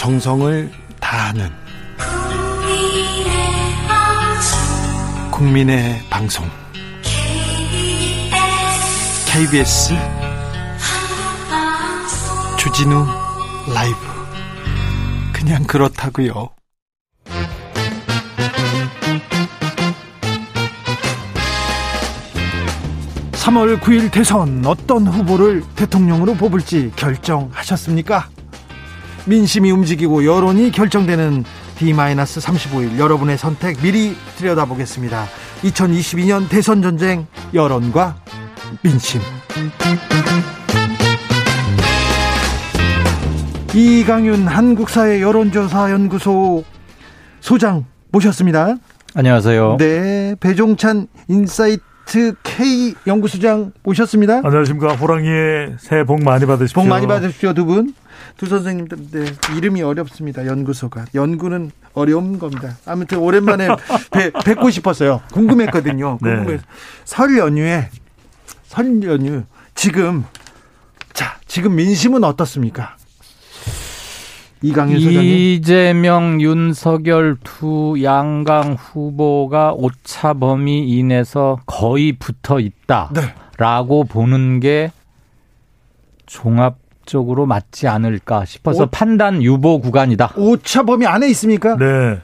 정성을 다하는 국민의 방송 KBS 주진우 라이브 그냥 그렇다고요. 3월 9일 대선 어떤 후보를 대통령으로 뽑을지 결정하셨습니까? 민심이 움직이고 여론이 결정되는 D-35일 여러분의 선택 미리 들여다보겠습니다. 2022년 대선 전쟁 여론과 민심. 이강윤 한국사회 여론조사 연구소 소장 모셨습니다. 안녕하세요. 네, 배종찬 인사이트 K 연구소장 모셨습니다. 안녕하십니까. 호랑이의 새해 복 많이 받으십시오. 복 많이 받으십시오, 두 분. 두 선생님들, 네, 이름이 어렵습니다. 연구소가. 연구는 어려운 겁니다. 아무튼 오랜만에 뵈, 뵙고 싶었어요. 궁금했거든요. 궁금해. 네. 설 연휴에, 설 연휴, 지금, 자, 지금 민심은 어떻습니까? 이강윤 소장님. 이재명, 윤석열 두 양강 후보가 오차 범위 이내에서 거의 붙어 있다라고 네. 보는 게 종합 적으로 맞지 않을까 싶어서 오, 판단 유보 구간이다. 오차 범위 안에 있습니까? 네.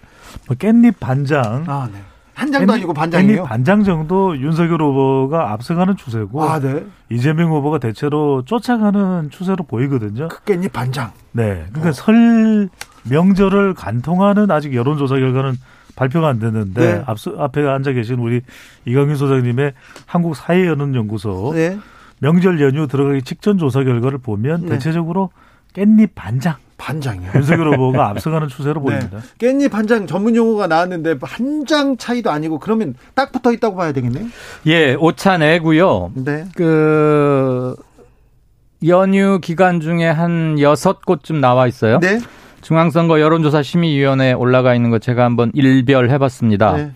뭐 깻잎 반장. 아, 네. 한 장도 아니고 반장이에요. 반장 정도 윤석열 후보가 앞서가는 추세고 아, 네. 이재명 후보가 대체로 쫓아가는 추세로 보이거든요. 그 깻잎 반장. 네. 그러니까 어. 설 명절을 간통하는 아직 여론조사 결과는 발표가 안 됐는데 네. 앞서 앞에 앉아 계신 우리 이강윤 소장님의 한국 사회연원연구소 네. 명절 연휴 들어가기 직전 조사 결과를 보면 네. 대체적으로 깻잎 반장 반장이요. 윤석열 후보가 앞서가는 추세로 네. 보입니다. 깻잎 반장 전문 용어가 나왔는데 한 장 차이도 아니고 그러면 딱 붙어 있다고 봐야 되겠네요. 예, 오차 내고요. 네. 그 연휴 기간 중에 한 여섯 곳쯤 나와 있어요. 네. 중앙선거 여론조사 심의위원회에 올라가 있는 거 제가 한번 일별해봤습니다. 네.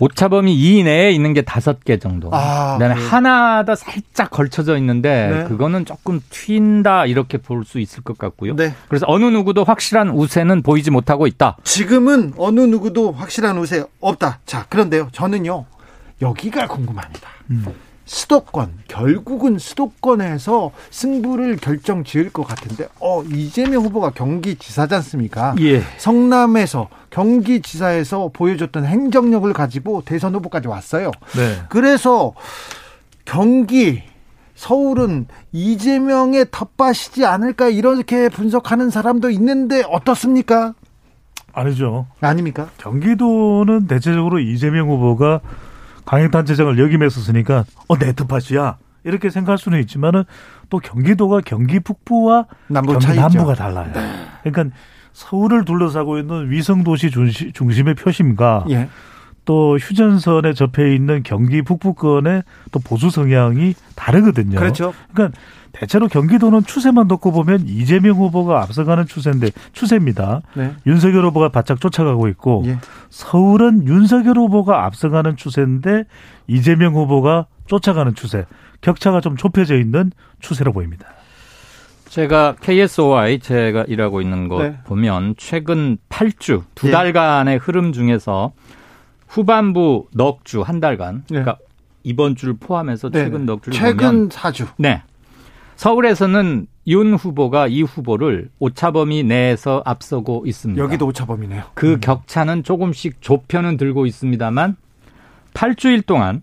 오차범위 2 내에 있는 게 다섯 개 정도. 아, 그다음에 네. 하나 더 살짝 걸쳐져 있는데 네. 그거는 조금 튄다 이렇게 볼 수 있을 것 같고요. 네. 그래서 어느 누구도 확실한 우세는 보이지 못하고 있다. 지금은 어느 누구도 확실한 우세 없다. 자, 그런데요. 저는요. 여기가 궁금합니다. 음. 수도권 결국은 수도권에서 승부를 결정 지을 것 같은데 어 이재명 후보가 경기지사지 않습니까? 예. 성남에서 경기지사에서 보여줬던 행정력을 가지고 대선 후보까지 왔어요. 네. 그래서 경기 서울은 이재명의 텃밭이지 않을까 이렇게 분석하는 사람도 있는데 어떻습니까? 아니죠. 아닙니까? 경기도는 대체적으로 이재명 후보가 강행단체장을 역임했었으니까 어 내 텃밭이야 이렇게 생각할 수는 있지만은 또 경기도가 경기 북부와 남부 경기 남부가 달라요. 네. 그러니까 서울을 둘러싸고 있는 위성 도시 중심의 표심과 예. 또 휴전선에 접해 있는 경기 북부권의 또 보수 성향이 다르거든요. 그렇죠. 그러니까 대체로 경기도는 추세만 놓고 보면 이재명 후보가 앞서가는 추세인데 추세입니다. 네. 윤석열 후보가 바짝 쫓아가고 있고 예. 서울은 윤석열 후보가 앞서가는 추세인데 이재명 후보가 쫓아가는 추세. 격차가 좀 좁혀져 있는 추세로 보입니다. 제가 KSOI 제가 일하고 있는 거 네. 보면 최근 8주 두 예. 달간의 흐름 중에서 후반부 넉 주 한 달간 네. 그러니까 이번 주를 포함해서 네. 최근 넉 주를 최근 보면 최근 4주. 네. 서울에서는 윤 후보가 이 후보를 오차범위 내에서 앞서고 있습니다. 여기도 오차범위네요. 그 음. 격차는 조금씩 좁혀는 들고 있습니다만 8주일 동안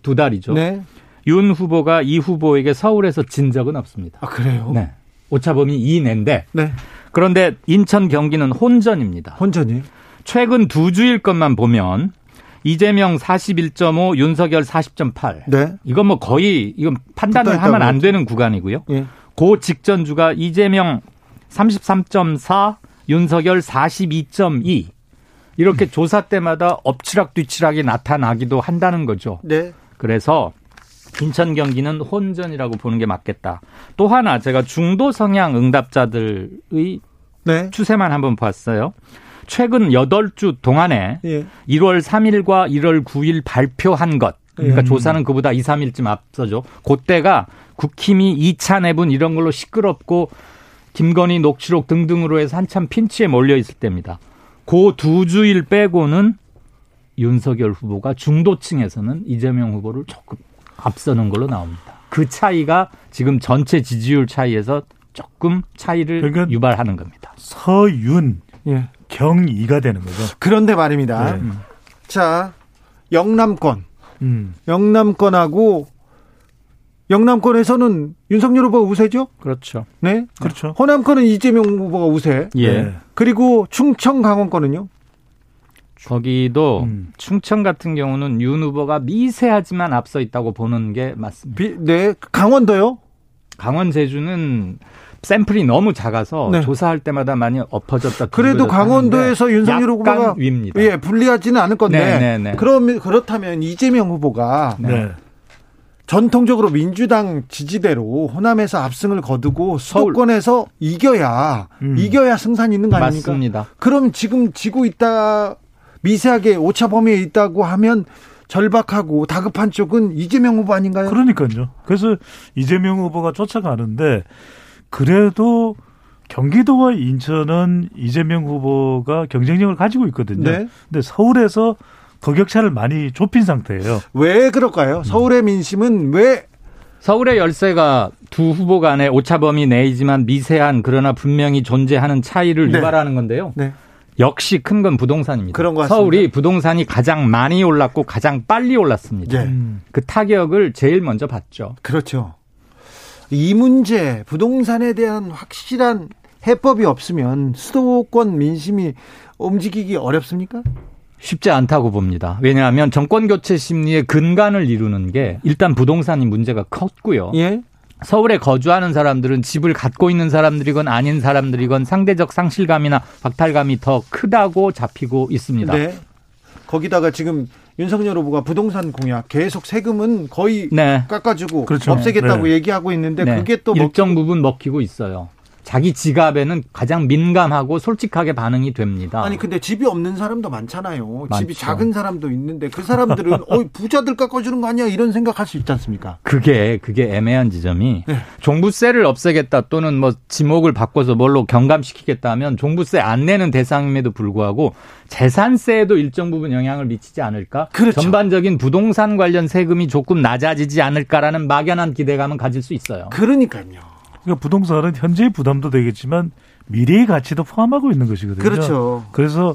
두 달이죠. 네. 윤 후보가 이 후보에게 서울에서 진 적은 없습니다. 아, 그래요? 네. 오차범위 이내인데. 네. 그런데 인천 경기는 혼전입니다. 혼전이에요? 최근 두 주일 것만 보면 이재명 41.5, 윤석열 40.8. 네. 이건 뭐 거의 이건 판단을 하면 안 되는 구간이고요. 예. 그 직전 주가 이재명 33.4, 윤석열 42.2. 이렇게 음. 조사 때마다 엎치락뒤치락이 나타나기도 한다는 거죠. 네. 그래서 인천 경기는 혼전이라고 보는 게 맞겠다. 또 하나 제가 중도 성향 응답자들의 네. 추세만 한번 봤어요. 최근 8주 동안에 예. 1월 3일과 1월 9일 발표한 것. 그러니까 음. 조사는 그보다 2, 3일쯤 앞서죠. 그때가 국힘이 2차 내분 이런 걸로 시끄럽고 김건희 녹취록 등등으로 해서 한참 핀치에 몰려 있을 때입니다. 그 두 주일 빼고는 윤석열 후보가 중도층에서는 이재명 후보를 조금 앞서는 걸로 나옵니다. 그 차이가 지금 전체 지지율 차이에서 조금 차이를 그러니까 유발하는 겁니다. 서윤 예. 경이가 되는 거죠. 그런데 말입니다. 네. 자, 영남권. 음. 영남권하고 영남권에서는 윤석열 후보가 우세죠? 그렇죠. 네. 그렇죠. 호남권은 이재명 후보가 우세. 예. 네. 그리고 충청 강원권은요? 거기도 음. 충청 같은 경우는 윤 후보가 미세하지만 앞서 있다고 보는 게 맞습니다. 비, 네. 강원도요? 강원 제주는 샘플이 너무 작아서 네. 조사할 때마다 많이 엎어졌다. 그래도 강원도에서 윤석열 후보가 위입니다. 예, 불리하지는 않을 건데. 네, 네, 네. 그럼 그렇다면 이재명 후보가 네. 전통적으로 민주당 지지대로 호남에서 압승을 거두고 수도권에서 이겨야 음. 이겨야 승산이 있는 거 아닙니까? 맞습니다. 그럼 지금 지고 있다 미세하게 오차 범위에 있다고 하면 절박하고 다급한 쪽은 이재명 후보 아닌가요? 그러니까요. 그래서 이재명 후보가 쫓아가는데 그래도 경기도와 인천은 이재명 후보가 경쟁력을 가지고 있거든요. 네. 근데 서울에서 더 격차를 많이 좁힌 상태예요. 왜 그럴까요? 서울의 민심은 왜 서울의 열세가 두 후보 간의 오차범위 내이지만 미세한 그러나 분명히 존재하는 차이를 네. 유발하는 건데요. 네. 역시 큰 건 부동산입니다. 그런 것 서울이 부동산이 가장 많이 올랐고 가장 빨리 올랐습니다. 네. 그 타격을 제일 먼저 받죠. 그렇죠. 이 문제 부동산에 대한 확실한 해법이 없으면 수도권 민심이 움직이기 어렵습니까? 쉽지 않다고 봅니다. 왜냐하면 정권 교체 심리의 근간을 이루는 게 일단 부동산이 문제가 컸고요. 예? 서울에 거주하는 사람들은 집을 갖고 있는 사람들이건 아닌 사람들이건 상대적 상실감이나 박탈감이 더 크다고 잡히고 있습니다. 네. 거기다가 지금 윤석열 후보가 부동산 공약 계속 세금은 거의 네. 깎아주고 그렇죠. 없애겠다고 네. 얘기하고 있는데 네. 그게 또 일정 먹히고. 부분 먹히고 있어요. 자기 지갑에는 가장 민감하고 솔직하게 반응이 됩니다. 아니 근데 집이 없는 사람도 많잖아요. 많죠. 집이 작은 사람도 있는데 그 사람들은 어 부자들 깎아주는 거 아니야 이런 생각할 수 있지 않습니까? 그게 그게 애매한 지점이 네. 종부세를 없애겠다 또는 뭐 지목을 바꿔서 뭘로 경감시키겠다 하면 종부세 안 내는 대상임에도 불구하고 재산세에도 일정 부분 영향을 미치지 않을까? 그렇죠. 전반적인 부동산 관련 세금이 조금 낮아지지 않을까라는 막연한 기대감은 가질 수 있어요. 그러니까요. 그러니까 부동산은 현재의 부담도 되겠지만 미래의 가치도 포함하고 있는 것이거든요. 그렇죠. 그래서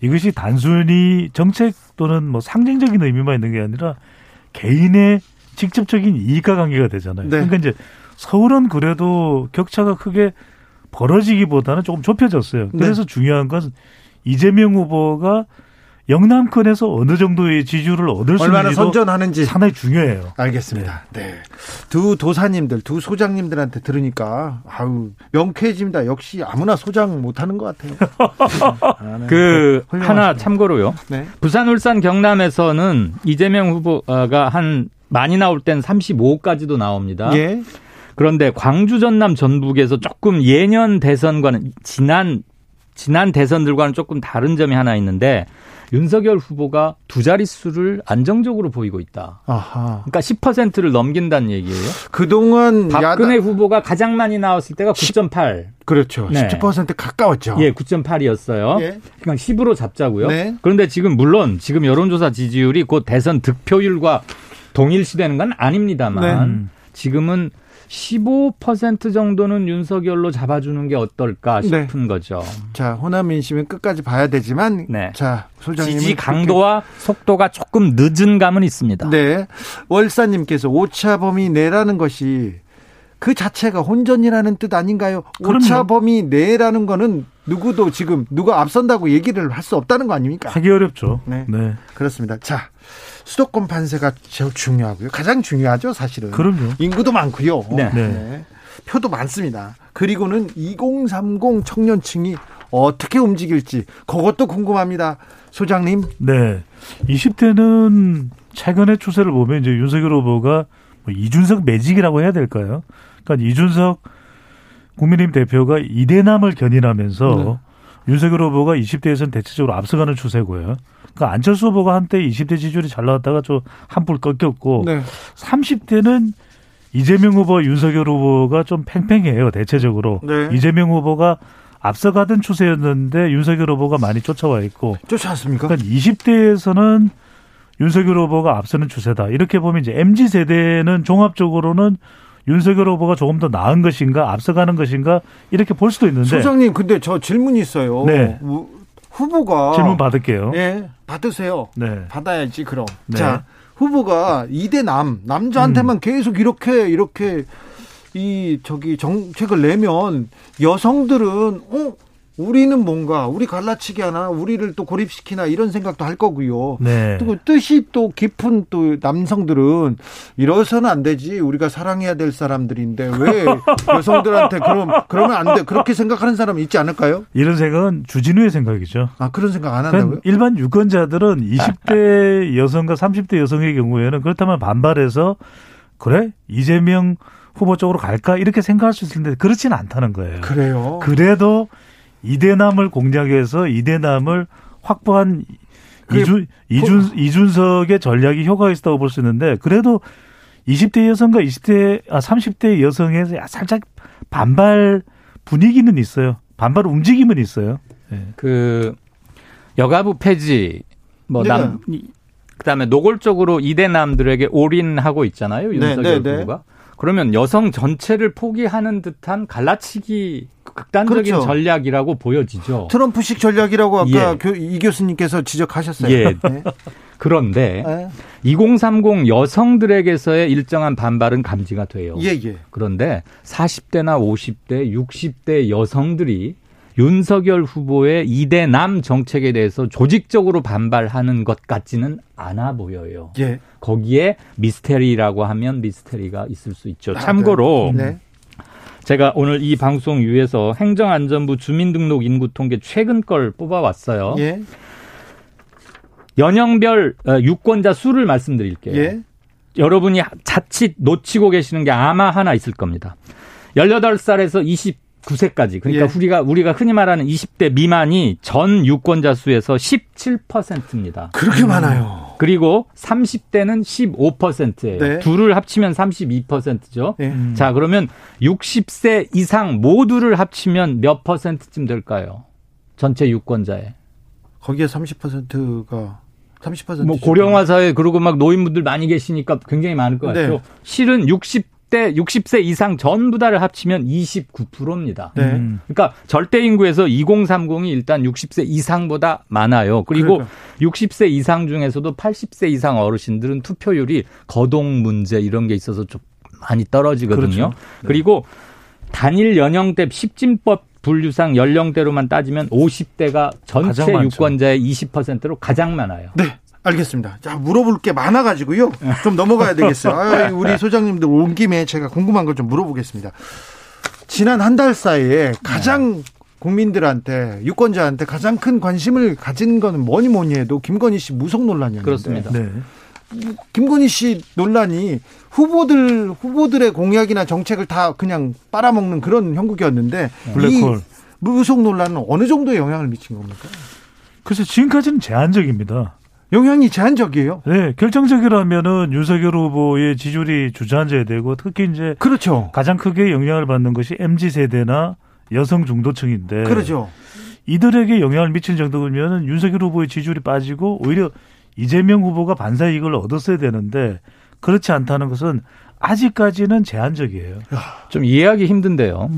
이것이 단순히 정책 또는 뭐 상징적인 의미만 있는 게 아니라 개인의 직접적인 이익과 관계가 되잖아요. 네. 그러니까 이제 서울은 그래도 격차가 크게 벌어지기보다는 조금 좁혀졌어요. 네. 그래서 네. 중요한 것은 이재명 후보가 영남권에서 어느 정도의 지지율을 얻을 수 얼마나 선전하는지 상당히 중요해요. 알겠습니다. 네. 네. 두 도사님들, 두 소장님들한테 들으니까 아우 명쾌해집니다. 역시 아무나 소장 못하는 것 같아요. 그 하나 참고로요. 네. 부산, 울산, 경남에서는 이재명 후보가 한 많이 나올 땐 35까지도 나옵니다. 예. 그런데 광주, 전남, 전북에서 조금 예년 대선과는 지난 지난 대선들과는 조금 다른 점이 하나 있는데 윤석열 후보가 두 자릿수를 안정적으로 보이고 있다. 아하. 그러니까 10%를 넘긴다는 얘기예요. 그동안 박근혜 야다... 후보가 가장 많이 나왔을 때가 9.8. 그렇죠. 네. 17% 가까웠죠. 예, 9.8이었어요. 예. 그냥 10으로 잡자고요. 네. 그런데 지금 물론 지금 여론조사 지지율이 곧 대선 득표율과 동일시되는 건 아닙니다만 네. 지금은 15% 정도는 윤석열로 잡아주는 게 어떨까 네. 싶은 네. 거죠. 자, 호남 민심은 끝까지 봐야 되지만, 네. 자, 소장님 지지 강도와 그렇게... 속도가 조금 늦은 감은 있습니다. 네, 월사님께서 오차 범위 내라는 것이 그 자체가 혼전이라는 뜻 아닌가요? 오차 범위 내라는 거는 누구도 지금 누가 앞선다고 얘기를 할 수 없다는 거 아닙니까? 하기 어렵죠. 네. 네. 그렇습니다. 자, 수도권 판세가 제일 중요하고요. 가장 중요하죠, 사실은. 그럼요. 인구도 많고요. 네. 네. 표도 많습니다. 그리고는 2030 청년층이 어떻게 움직일지 그것도 궁금합니다. 소장님. 네. 20대는 최근의 추세를 보면 이제 윤석열 후보가 뭐 이준석 매직이라고 해야 될까요? 그러니까 이준석 국민의힘 대표가 이대남을 견인하면서 네. 윤석열 후보가 20대에서는 대체적으로 앞서가는 추세고요. 그러니까 안철수 후보가 한때 20대 지지율이 잘 나왔다가 좀 한풀 꺾였고 네. 30대는 이재명 후보, 윤석열 후보가 좀 팽팽해요 대체적으로. 네. 이재명 후보가 앞서가던 추세였는데 윤석열 후보가 많이 쫓아와 있고. 쫓아왔습니까? 그러니까 20대에서는 윤석열 후보가 앞서는 추세다. 이렇게 보면 이제 MZ 세대는 종합적으로는 윤석열 후보가 조금 더 나은 것인가, 앞서가는 것인가 이렇게 볼 수도 있는데. 소장님, 근데 저 질문이 있어요. 네. 후보가 질문 받을게요. 네, 받으세요. 네. 받아야지 그럼. 네. 자, 후보가 2대 남 남자한테만 음. 계속 이렇게 이렇게 이 저기 정책을 내면 여성들은 어 우리는 뭔가 우리 갈라치기 하나 우리를 또 고립시키나 이런 생각도 할 거고요. 네. 또 뜻이 또 깊은 또 남성들은 이러서는 안 되지. 우리가 사랑해야 될 사람들인데 왜 여성들한테 그럼 그러면 안 돼. 그렇게 생각하는 사람 있지 않을까요? 이런 생각은 주진우의 생각이죠. 아 그런 생각 안 한다고요? 일반 유권자들은 20대 여성과 30대 여성의 경우에는 그렇다면 반발해서 그래 이재명 후보 쪽으로 갈까 이렇게 생각할 수 있을 텐데 그렇지는 않다는 거예요. 그래요. 그래도 이대남을 공략해서 이대남을 확보한 이준 이준 이준석의 전략이 효과가 있다고 볼 수 있는데 그래도 20대 여성과 20대 아 30대 여성에 살짝 반발 분위기는 있어요. 반발 움직임은 있어요. 네. 그 여가부 폐지 뭐남 네. 그다음에 노골적으로 이대남들에게 올인하고 있잖아요. 네, 윤석열 네, 네, 후보가. 그러면 여성 전체를 포기하는 듯한 갈라치기 극단적인 그렇죠. 전략이라고 보여지죠. 트럼프식 전략이라고 아까 예. 교, 이 교수님께서 지적하셨어요. 예. 네. 그런데 네. 2030 여성들에게서의 일정한 반발은 감지가 돼요. 예, 예. 그런데 40대나 50대, 60대 여성들이 윤석열 후보의 이대남 정책에 대해서 조직적으로 반발하는 것 같지는 않아 보여요. 예. 거기에 미스테리라고 하면 미스테리가 있을 수 있죠. 아, 참고로 네. 네. 제가 오늘 이 방송 위해서 행정안전부 주민등록 인구 통계 최근 걸 뽑아왔어요. 예. 연령별 어, 유권자 수를 말씀드릴게요. 예. 여러분이 자칫 놓치고 계시는 게 아마 하나 있을 겁니다. 18살에서 9세까지 그러니까 예. 우리가 우리가 흔히 말하는 20대 미만이 전 유권자 수에서 17%입니다. 그렇게 음. 많아요. 그리고 30대는 15%예요. 네. 둘을 합치면 32%죠. 예. 음. 자, 그러면 60세 이상 모두를 합치면 몇 퍼센트쯤 될까요? 전체 유권자의. 거기에 30%가 30%뭐 고령화 사회 그리고 막 노인분들 많이 계시니까 굉장히 많을 것 같죠. 네. 실은 60 60대 60세 이상 전부 다를 합치면 29%입니다. 네. 음. 그러니까 절대 인구에서 2030이 일단 60세 이상보다 많아요. 그리고 그러니까. 60세 이상 중에서도 80세 이상 어르신들은 투표율이 거동 문제 이런 게 있어서 좀 많이 떨어지거든요. 그렇죠. 네. 그리고 단일 연령대 10진법 분류상 연령대로만 따지면 50대가 전체 유권자의 20%로 가장 많아요. 네. 알겠습니다. 자, 물어볼 게 많아가지고요. 좀 넘어가야 되겠어요. 아, 우리 소장님들 온 김에 제가 궁금한 걸 좀 물어보겠습니다. 지난 한 달 사이에 가장 국민들한테 유권자한테 가장 큰 관심을 가진 거는 뭐니 뭐니 해도 김건희 씨 무속 논란이었는데 그렇습니다. 네. 김건희 씨 논란이 후보들 후보들의 공약이나 정책을 다 그냥 빨아먹는 그런 형국이었는데 블랙홀 무속 논란은 어느 정도의 영향을 미친 겁니까? 그래서 지금까지는 제한적입니다. 영향이 제한적이에요. 네, 결정적이라면은 윤석열 후보의 지지율이 주저앉아야 되고 특히 이제 그렇죠. 가장 크게 영향을 받는 것이 MZ 세대나 여성 중도층인데 그렇죠. 이들에게 영향을 미칠 정도면 윤석열 후보의 지지율이 빠지고 오히려 이재명 후보가 반사 이익을 얻었어야 되는데 그렇지 않다는 것은 아직까지는 제한적이에요. 좀 이해하기 힘든데요.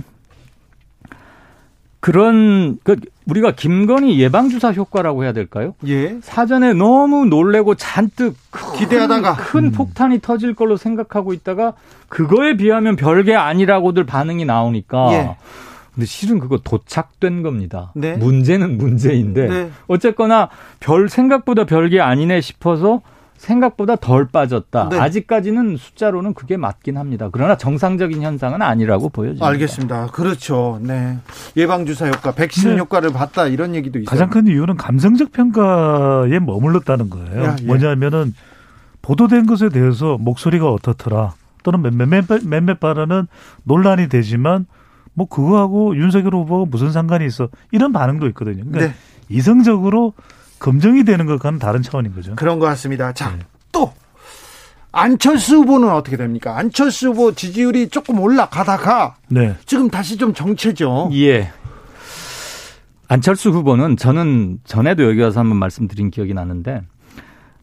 그런 그 우리가 김건희 예방 주사 효과라고 해야 될까요? 예. 사전에 너무 놀래고 잔뜩 기대하다가 큰, 큰 폭탄이 터질 걸로 생각하고 있다가 그거에 비하면 별게 아니라고들 반응이 나오니까 예. 근데 실은 그거 도착된 겁니다. 네. 문제는 문제인데 네. 어쨌거나 별 생각보다 별게 아니네 싶어서 생각보다 덜 빠졌다. 네. 아직까지는 숫자로는 그게 맞긴 합니다. 그러나 정상적인 현상은 아니라고 보여집니다. 알겠습니다. 그렇죠. 네. 예방주사 효과, 백신 네. 효과를 봤다 이런 얘기도 있어요. 가장 큰 이유는 감성적 평가에 머물렀다는 거예요. 야, 예. 뭐냐면은 보도된 것에 대해서 목소리가 어떻더라 또는 몇몇, 몇몇 발언은 논란이 되지만 뭐 그거하고 윤석열 후보가 무슨 상관이 있어 이런 반응도 있거든요. 그러니까 네. 이성적으로 검증이 되는 것과는 다른 차원인 거죠. 그런 것 같습니다. 자, 네. 또 안철수 후보는 어떻게 됩니까? 안철수 후보 지지율이 조금 올라가다가 네. 지금 다시 좀 정체죠. 예. 안철수 후보는 저는 전에도 여기 와서 한번 말씀드린 기억이 나는데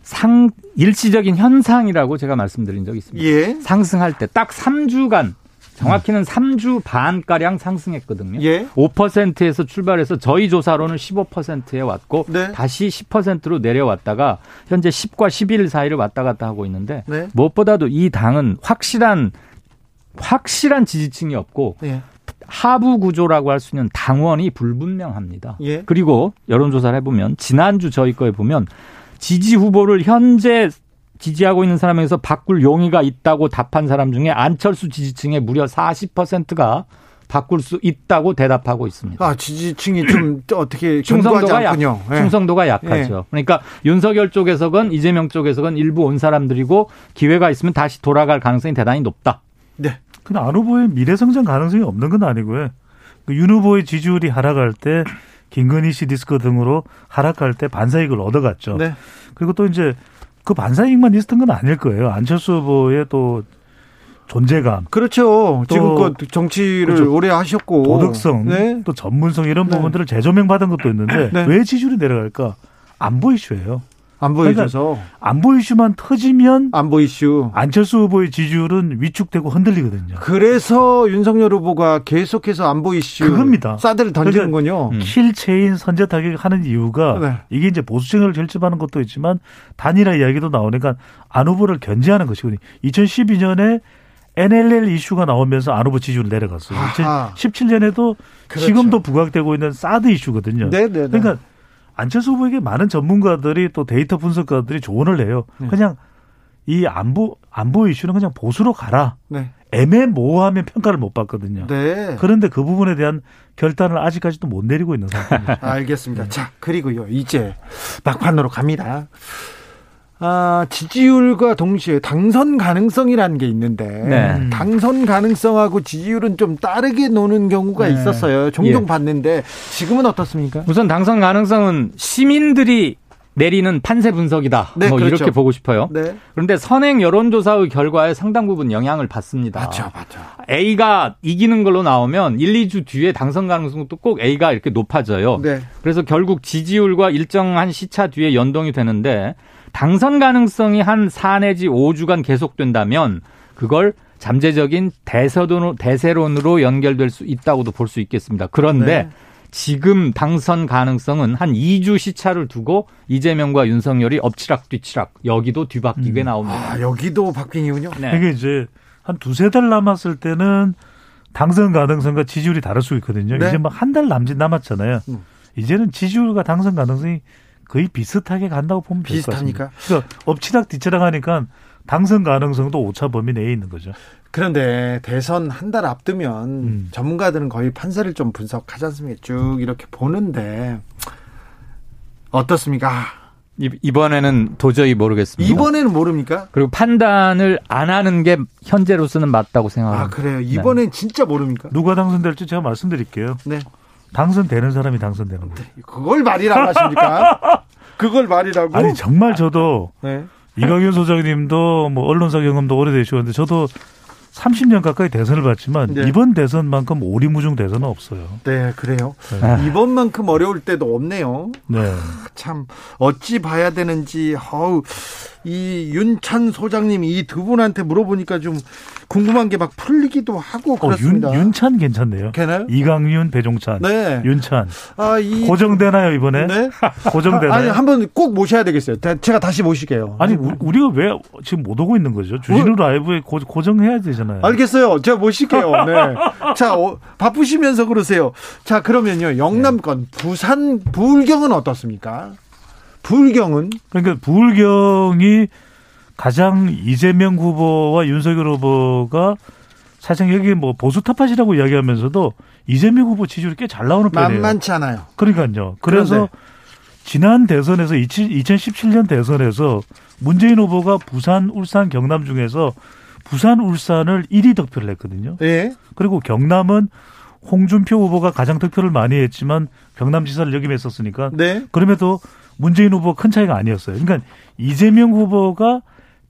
상 일시적인 현상이라고 제가 말씀드린 적이 있습니다. 예. 상승할 때 딱 3주간 정확히는 음. 3주 반가량 상승했거든요. 예. 5%에서 출발해서 저희 조사로는 15%에 왔고 네. 다시 10%로 내려왔다가 현재 10과 11 사이를 왔다 갔다 하고 있는데 네. 무엇보다도 이 당은 확실한 확실한 지지층이 없고 예. 하부 구조라고 할 수 있는 당원이 불분명합니다. 예. 그리고 여론조사를 해보면 지난주 저희 거에 보면 지지 후보를 현재 지지하고 있는 사람에서 바꿀 용의가 있다고 답한 사람 중에 안철수 지지층의 무려 40%가 바꿀 수 있다고 대답하고 있습니다. 아, 지지층이 좀 어떻게 충성도가 약, 네. 충성도가 약하죠. 네. 그러니까 윤석열 쪽에서건 이재명 쪽에서건 일부 온 사람들이고 기회가 있으면 다시 돌아갈 가능성이 대단히 높다. 네. 근데 안 후보의 미래 성장 가능성이 없는 건 아니고요. 그윤 후보의 지지율이 하락할 때 김건희 씨 디스크 등으로 하락할 때 반사이익을 얻어갔죠. 네. 그리고 또 이제 그 반사이익만 있었던 건 아닐 거예요. 안철수 후보의 또 존재감. 그렇죠. 지금껏 정치를 그렇죠. 오래 하셨고 도덕성, 네. 또 전문성 이런 네. 부분들을 재조명 받은 것도 있는데 네. 왜 지지율이 내려갈까? 안보 이슈예요. 안보 이슈서 그러니까 안보 이슈만 터지면 안보 이슈 안철수 후보의 지지율은 위축되고 흔들리거든요. 그래서 윤석열 후보가 계속해서 안보 이슈 그겁니다. 사드를 던지는군요. 그러니까 음. 킬체인 선제 타격하는 이유가 네. 이게 이제 보수층을 결집하는 것도 있지만 단일화 이야기도 나오니까 안 후보를 견제하는 것이거든요. 2012년에 NLL 이슈가 나오면서 안 후보 지지율 내려갔어요. 아하. 2017년에도 그렇죠. 지금도 부각되고 있는 사드 이슈거든요. 네네. 네, 네. 그러니까 안철수 후보에게 많은 전문가들이 또 데이터 분석가들이 조언을 해요. 네. 그냥 이 안보 안보 이슈는 그냥 보수로 가라. 네. 애매모호하면 평가를 못 받거든요. 네. 그런데 그 부분에 대한 결단을 아직까지도 못 내리고 있는 상태입니다. 알겠습니다. 자, 그리고요. 이제 막판으로 갑니다. 아, 지지율과 동시에 당선 가능성이라는 게 있는데 네. 당선 가능성하고 지지율은 좀 다르게 노는 경우가 네. 있었어요. 종종 예. 봤는데 지금은 어떻습니까? 우선 당선 가능성은 시민들이 내리는 판세 분석이다. 네, 뭐 그렇죠. 이렇게 보고 싶어요. 네. 그런데 선행 여론조사의 결과에 상당 부분 영향을 받습니다. 맞죠, 맞죠. A가 이기는 걸로 나오면 1, 2주 뒤에 당선 가능성도 꼭 A가 이렇게 높아져요. 네. 그래서 결국 지지율과 일정한 시차 뒤에 연동이 되는데 당선 가능성이 한 4 내지 5주간 계속된다면 그걸 잠재적인 대세론으로, 대세론으로 연결될 수 있다고도 볼 수 있겠습니다. 그런데 네. 지금 당선 가능성은 한 2주 시차를 두고 이재명과 윤석열이 엎치락 뒤치락 여기도 뒤바뀌게 음. 나옵니다. 아, 여기도 바뀌군요. 네. 이게 이제 한 두세 달 남았을 때는 당선 가능성과 지지율이 다를 수 있거든요. 네. 이제 막 한 달 남짓 남았잖아요. 음. 이제는 지지율과 당선 가능성이 거의 비슷하게 간다고 보면 비슷합니까? 그러니까 엎치락 뒤치락 하니까 당선 가능성도 오차 범위 내에 있는 거죠. 그런데 대선 한 달 앞두면 음. 전문가들은 거의 판세를 좀 분석하지 않습니까? 쭉 이렇게 보는데 어떻습니까? 이번에는 도저히 모르겠습니다. 이번에는 모릅니까? 그리고 판단을 안 하는 게 현재로서는 맞다고 생각합니다. 아, 그래요? 이번엔 네. 진짜 모릅니까? 누가 당선될지 제가 말씀드릴게요. 네. 당선되는 사람이 당선되는 거예요. 그걸 말이라고 하십니까? 그걸 말이라고? 아니 정말 저도 네. 이광현 소장님도 뭐 언론사 경험도 오래되시는데 저도 30년 가까이 대선을 봤지만 네. 이번 대선만큼 오리무중 대선은 없어요. 네, 그래요. 네. 이번만큼 어려울 때도 없네요. 네. 참 어찌 봐야 되는지 어우 이 윤찬 소장님 이 두 분한테 물어보니까 좀 궁금한 게 막 풀리기도 하고 그렇습니다. 어, 윤, 윤찬 괜찮네요. 괜찮아요? 이강윤, 배종찬, 네. 윤찬. 아, 이 고정되나요 이번에? 네. 고정되나요? 아니 한번 꼭 모셔야 되겠어요. 제가 다시 모실게요. 아니 우리 가 왜 지금 못 오고 있는 거죠? 주진우 라이브에 고, 정해야 되잖아요. 알겠어요. 제가 모실게요. 네. 자 어, 바쁘시면서 그러세요. 자 그러면요 영남권 네. 부산 부울경은 어떻습니까? 불경은 그러니까 불경이 가장 이재명 후보와 윤석열 후보가 사실 여기 뭐 보수 타파시라고 이야기하면서도 이재명 후보 지지율이 꽤 잘 나오는 편이에요. 만만치 않아요. 그러니까요. 그래서 그런데. 지난 대선에서 2017년 대선에서 문재인 후보가 부산, 울산, 경남 중에서 부산, 울산을 1위 득표를 했거든요. 예. 그리고 경남은 홍준표 후보가 가장 득표를 많이 했지만 경남지사를 역임했었으니까 네. 그럼에도 문재인 후보 큰 차이가 아니었어요. 그러니까 이재명 후보가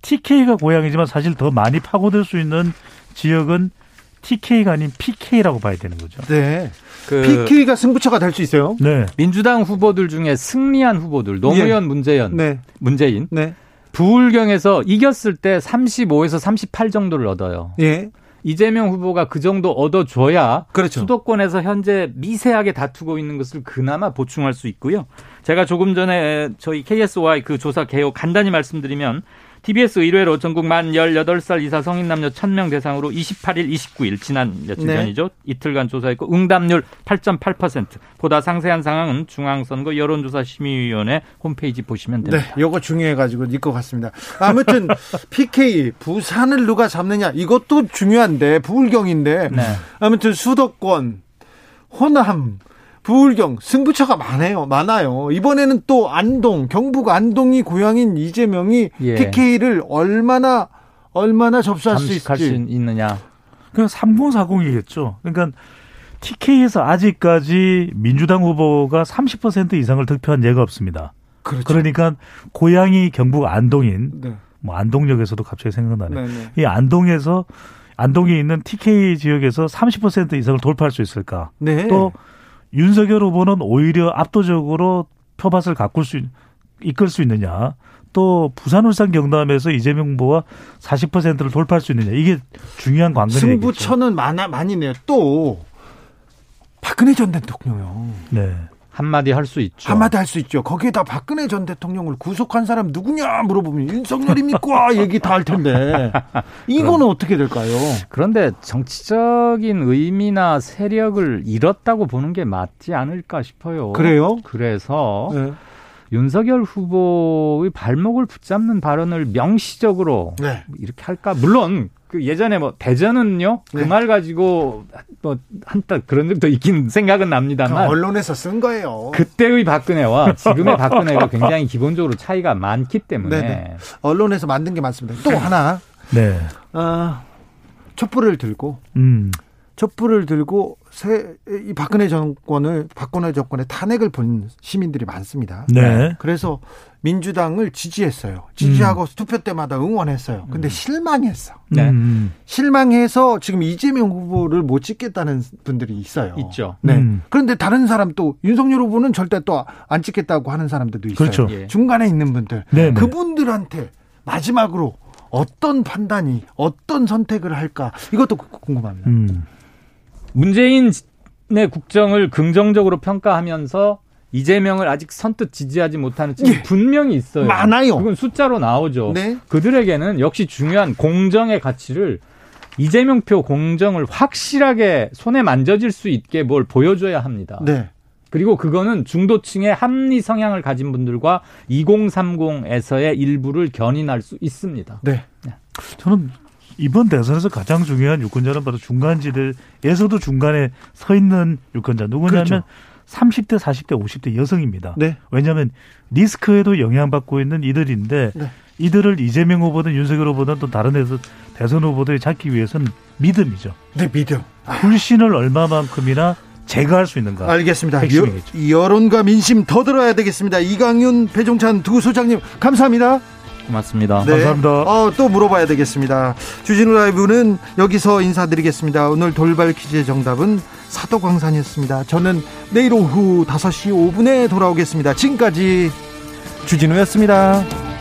TK가 고향이지만 사실 더 많이 파고들 수 있는 지역은 TK가 아닌 PK라고 봐야 되는 거죠. 네. 그 PK가 승부처가 될 수 있어요. 네. 민주당 후보들 중에 승리한 후보들 노무현, 예. 문재현, 네. 문재인, 네. 부울경에서 이겼을 때 35에서 38 정도를 얻어요. 예. 이재명 후보가 그 정도 얻어줘야 그렇죠. 수도권에서 현재 미세하게 다투고 있는 것을 그나마 보충할 수 있고요. 제가 조금 전에 저희 KSY 그 조사 개요 간단히 말씀드리면 TBS 의뢰로 전국 만 18살 이사 성인 남녀 1000명 대상으로 28일, 29일 지난 며칠 네. 전이죠. 이틀간 조사했고 응답률 8.8%. 보다 상세한 상황은 중앙선거 여론조사 심의위원회 홈페이지 보시면 됩니다. 네, 이거 중요해 가지고 읽것 같습니다. 아무튼 PK 부산을 누가 잡느냐 이것도 중요한데 부울경인데 네. 아무튼 수도권 호남 부울경 승부처가 많아요. 많아요. 이번에는 또 안동, 경북 안동이 고향인 이재명이 예. TK를 얼마나 얼마나 접수할 수 있을지 수 있느냐. 그냥 3040이겠죠. 그러니까 TK에서 아직까지 민주당 후보가 30% 이상을 득표한 예가 없습니다. 그렇죠. 그러니까 고향이 경북 안동인 네. 뭐 안동역에서도 갑자기 생각나네. 네네. 네. 이 안동에서 안동에 있는 TK 지역에서 30% 이상을 돌파할 수 있을까? 네. 또 윤석열 후보는 오히려 압도적으로 표밭을 가꿀 수 이끌 수 있느냐. 또 부산 울산 경남에서 이재명 후보가 40%를 돌파할 수 있느냐. 이게 중요한 관건이죠. 승부처는 많아 많이 네요. 또 박근혜 전 대통령. 네. 한마디 할 수 있죠. 한마디 할 수 있죠. 거기에다 박근혜 전 대통령을 구속한 사람 누구냐 물어보면 윤석열입니까? 얘기 다 할 텐데. 이거는 그럼, 어떻게 될까요? 그런데 정치적인 의미나 세력을 잃었다고 보는 게 맞지 않을까 싶어요. 그래요? 그래서 네. 윤석열 후보의 발목을 붙잡는 발언을 명시적으로 네. 이렇게 할까? 물론 그 예전에 뭐 대전은요 그말 가지고 뭐 한타 그런 적도 있긴 생각은 납니다만 그 언론에서 쓴 거예요. 그때의 박근혜와 지금의 박근혜가 굉장히 기본적으로 차이가 많기 때문에 네네. 언론에서 만든 게 많습니다. 또 하나 네. 어, 촛불을 들고 음. 촛불을 들고 새, 이 박근혜 정권을 박근혜 정권의 탄핵을 본 시민들이 많습니다. 네. 그래서 민주당을 지지했어요. 지지하고 음. 투표 때마다 응원했어요. 근데 음. 실망했어. 네. 음. 실망해서 지금 이재명 후보를 못 찍겠다는 분들이 있어요. 있죠. 네. 음. 그런데 다른 사람 또 윤석열 후보는 절대 또 안 찍겠다고 하는 사람들도 있어요. 그렇죠. 예. 중간에 있는 분들. 네네. 네. 그분들한테 마지막으로 어떤 판단이 어떤 선택을 할까 이것도 궁금합니다. 음. 문재인의 국정을 긍정적으로 평가하면서 이재명을 아직 선뜻 지지하지 못하는 층이 예. 분명히 있어요. 많아요. 그건 숫자로 나오죠. 네. 그들에게는 역시 중요한 공정의 가치를 이재명 표 공정을 확실하게 손에 만져질 수 있게 뭘 보여줘야 합니다. 네. 그리고 그거는 중도층의 합리 성향을 가진 분들과 2030에서의 일부를 견인할 수 있습니다. 네. 네. 저는 이번 대선에서 가장 중요한 유권자는 바로 중간지대에서도 중간에 서 있는 유권자 누구냐면 그렇죠. 30대, 40대, 50대 여성입니다. 네. 왜냐하면 리스크에도 영향받고 있는 이들인데 네. 이들을 이재명 후보든 윤석열 후보든 또 다른 데서 대선 후보들이 잡기 위해서는 믿음이죠. 네, 믿음. 불신을 얼마만큼이나 제거할 수 있는가. 알겠습니다. 여, 여론과 민심 더 들어야 되겠습니다. 이강윤, 배종찬 두 소장님 감사합니다. 고맙습니다. 네. 감사합니다. 어, 또 물어봐야 되겠습니다. 주진우 라이브는 여기서 인사드리겠습니다. 오늘 돌발 퀴즈의 정답은 사도광산이었습니다. 저는 내일 오후 5시 5분에 돌아오겠습니다. 지금까지 주진우였습니다.